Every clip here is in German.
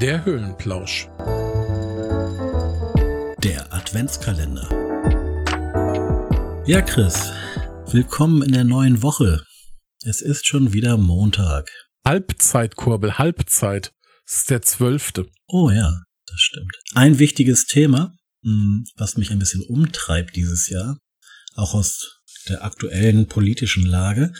Der Höhlenplausch. Der Adventskalender. Ja, Chris, willkommen in der neuen Woche. Es ist schon wieder Montag. Halbzeitkurbel, Halbzeit. Es ist der zwölfte. Oh ja, das stimmt. Ein wichtiges Thema, hm, was mich ein bisschen umtreibt dieses Jahr, auch aus der aktuellen politischen Lage,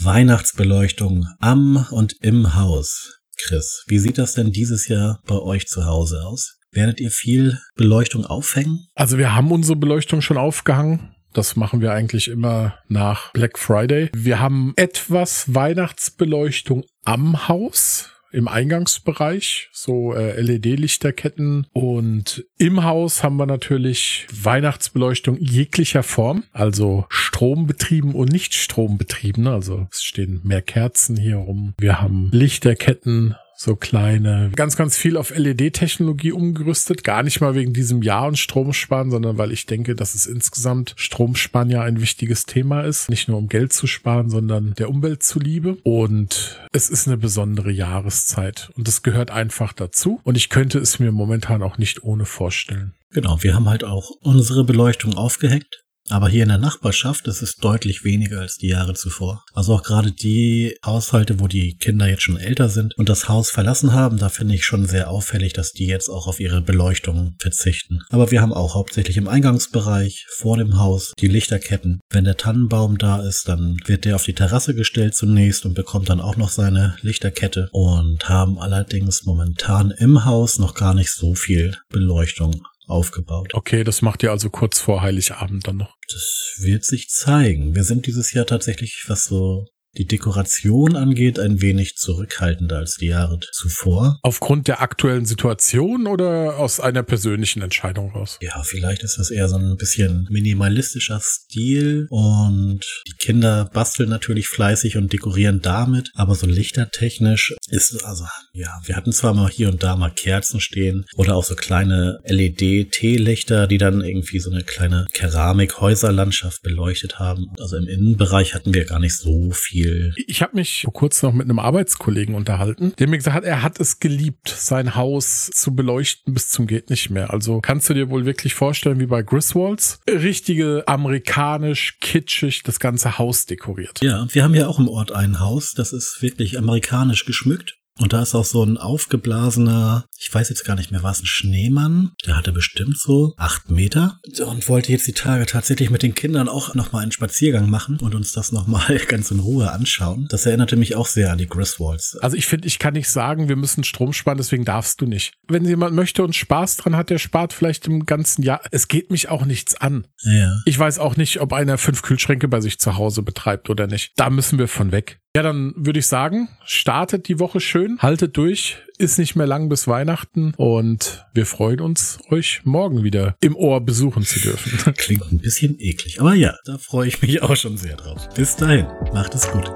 Weihnachtsbeleuchtung am und im Haus. Chris, wie sieht das denn dieses Jahr bei euch zu Hause aus? Werdet ihr viel Beleuchtung aufhängen? Also wir haben unsere Beleuchtung schon aufgehangen. Das machen wir eigentlich immer nach Black Friday. Wir haben etwas Weihnachtsbeleuchtung am Haus im Eingangsbereich, so äh, LED-Lichterketten. Und im Haus haben wir natürlich Weihnachtsbeleuchtung jeglicher Form, also strombetrieben und nicht strombetrieben. Also es stehen mehr Kerzen hier rum. Wir haben Lichterketten, so kleine, ganz, ganz viel auf LED-Technologie umgerüstet. Gar nicht mal wegen diesem Jahr und Stromsparen, sondern weil ich denke, dass es insgesamt Stromsparen ja ein wichtiges Thema ist. Nicht nur um Geld zu sparen, sondern der Umwelt zuliebe. Und es ist eine besondere Jahreszeit. Und das gehört einfach dazu. Und ich könnte es mir momentan auch nicht ohne vorstellen. Genau, wir haben halt auch unsere Beleuchtung aufgehängt. Aber hier in der Nachbarschaft ist es deutlich weniger als die Jahre zuvor. Also auch gerade die Haushalte, wo die Kinder jetzt schon älter sind und das Haus verlassen haben, da finde ich schon sehr auffällig, dass die jetzt auch auf ihre Beleuchtung verzichten. Aber wir haben auch hauptsächlich im Eingangsbereich vor dem Haus die Lichterketten. Wenn der Tannenbaum da ist, dann wird der auf die Terrasse gestellt zunächst und bekommt dann auch noch seine Lichterkette und haben allerdings momentan im Haus noch gar nicht so viel Beleuchtung aufgebaut. Okay, das macht ihr also kurz vor Heiligabend dann noch. Das wird sich zeigen. Wir sind dieses Jahr tatsächlich, was so die Dekoration angeht, ein wenig zurückhaltender als die Jahre zuvor. Aufgrund der aktuellen Situation oder aus einer persönlichen Entscheidung raus? Ja, vielleicht ist das eher so ein bisschen minimalistischer Stil und die Kinder basteln natürlich fleißig und dekorieren damit, aber so lichtertechnisch ist also, ja, wir hatten zwar mal hier und da mal Kerzen stehen oder auch so kleine LED-Teelichter, die dann irgendwie so eine kleine Keramik-Häuserlandschaft beleuchtet haben. Also im Innenbereich hatten wir gar nicht so viel viel. Ich habe mich vor kurzem noch mit einem Arbeitskollegen unterhalten, der mir gesagt hat, er hat es geliebt, sein Haus zu beleuchten bis zum geht nicht mehr. Also kannst du dir wohl wirklich vorstellen, wie bei Griswolds, richtige amerikanisch kitschig das ganze Haus dekoriert. Ja, wir haben ja auch im Ort ein Haus, das ist wirklich amerikanisch geschmückt. Und da ist auch so ein aufgeblasener, ich weiß jetzt gar nicht mehr, war es ein Schneemann? Der hatte bestimmt so acht Meter und wollte jetzt die Tage tatsächlich mit den Kindern auch nochmal einen Spaziergang machen und uns das nochmal ganz in Ruhe anschauen. Das erinnerte mich auch sehr an die Griswolds. Also ich finde, ich kann nicht sagen, wir müssen Strom sparen, deswegen darfst du nicht. Wenn jemand möchte und Spaß dran hat, der spart vielleicht im ganzen Jahr. Es geht mich auch nichts an. Ja. Ich weiß auch nicht, ob einer fünf Kühlschränke bei sich zu Hause betreibt oder nicht. Da müssen wir von weg. Ja, dann würde ich sagen, startet die Woche schön, haltet durch, ist nicht mehr lang bis Weihnachten und wir freuen uns, euch morgen wieder im Ohr besuchen zu dürfen. Klingt ein bisschen eklig, aber ja, da freue ich mich auch schon sehr drauf. Bis dahin, macht es gut.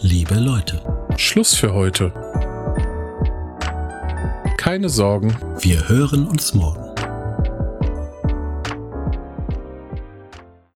Liebe Leute, Schluss für heute. Keine Sorgen. wir hören uns morgen.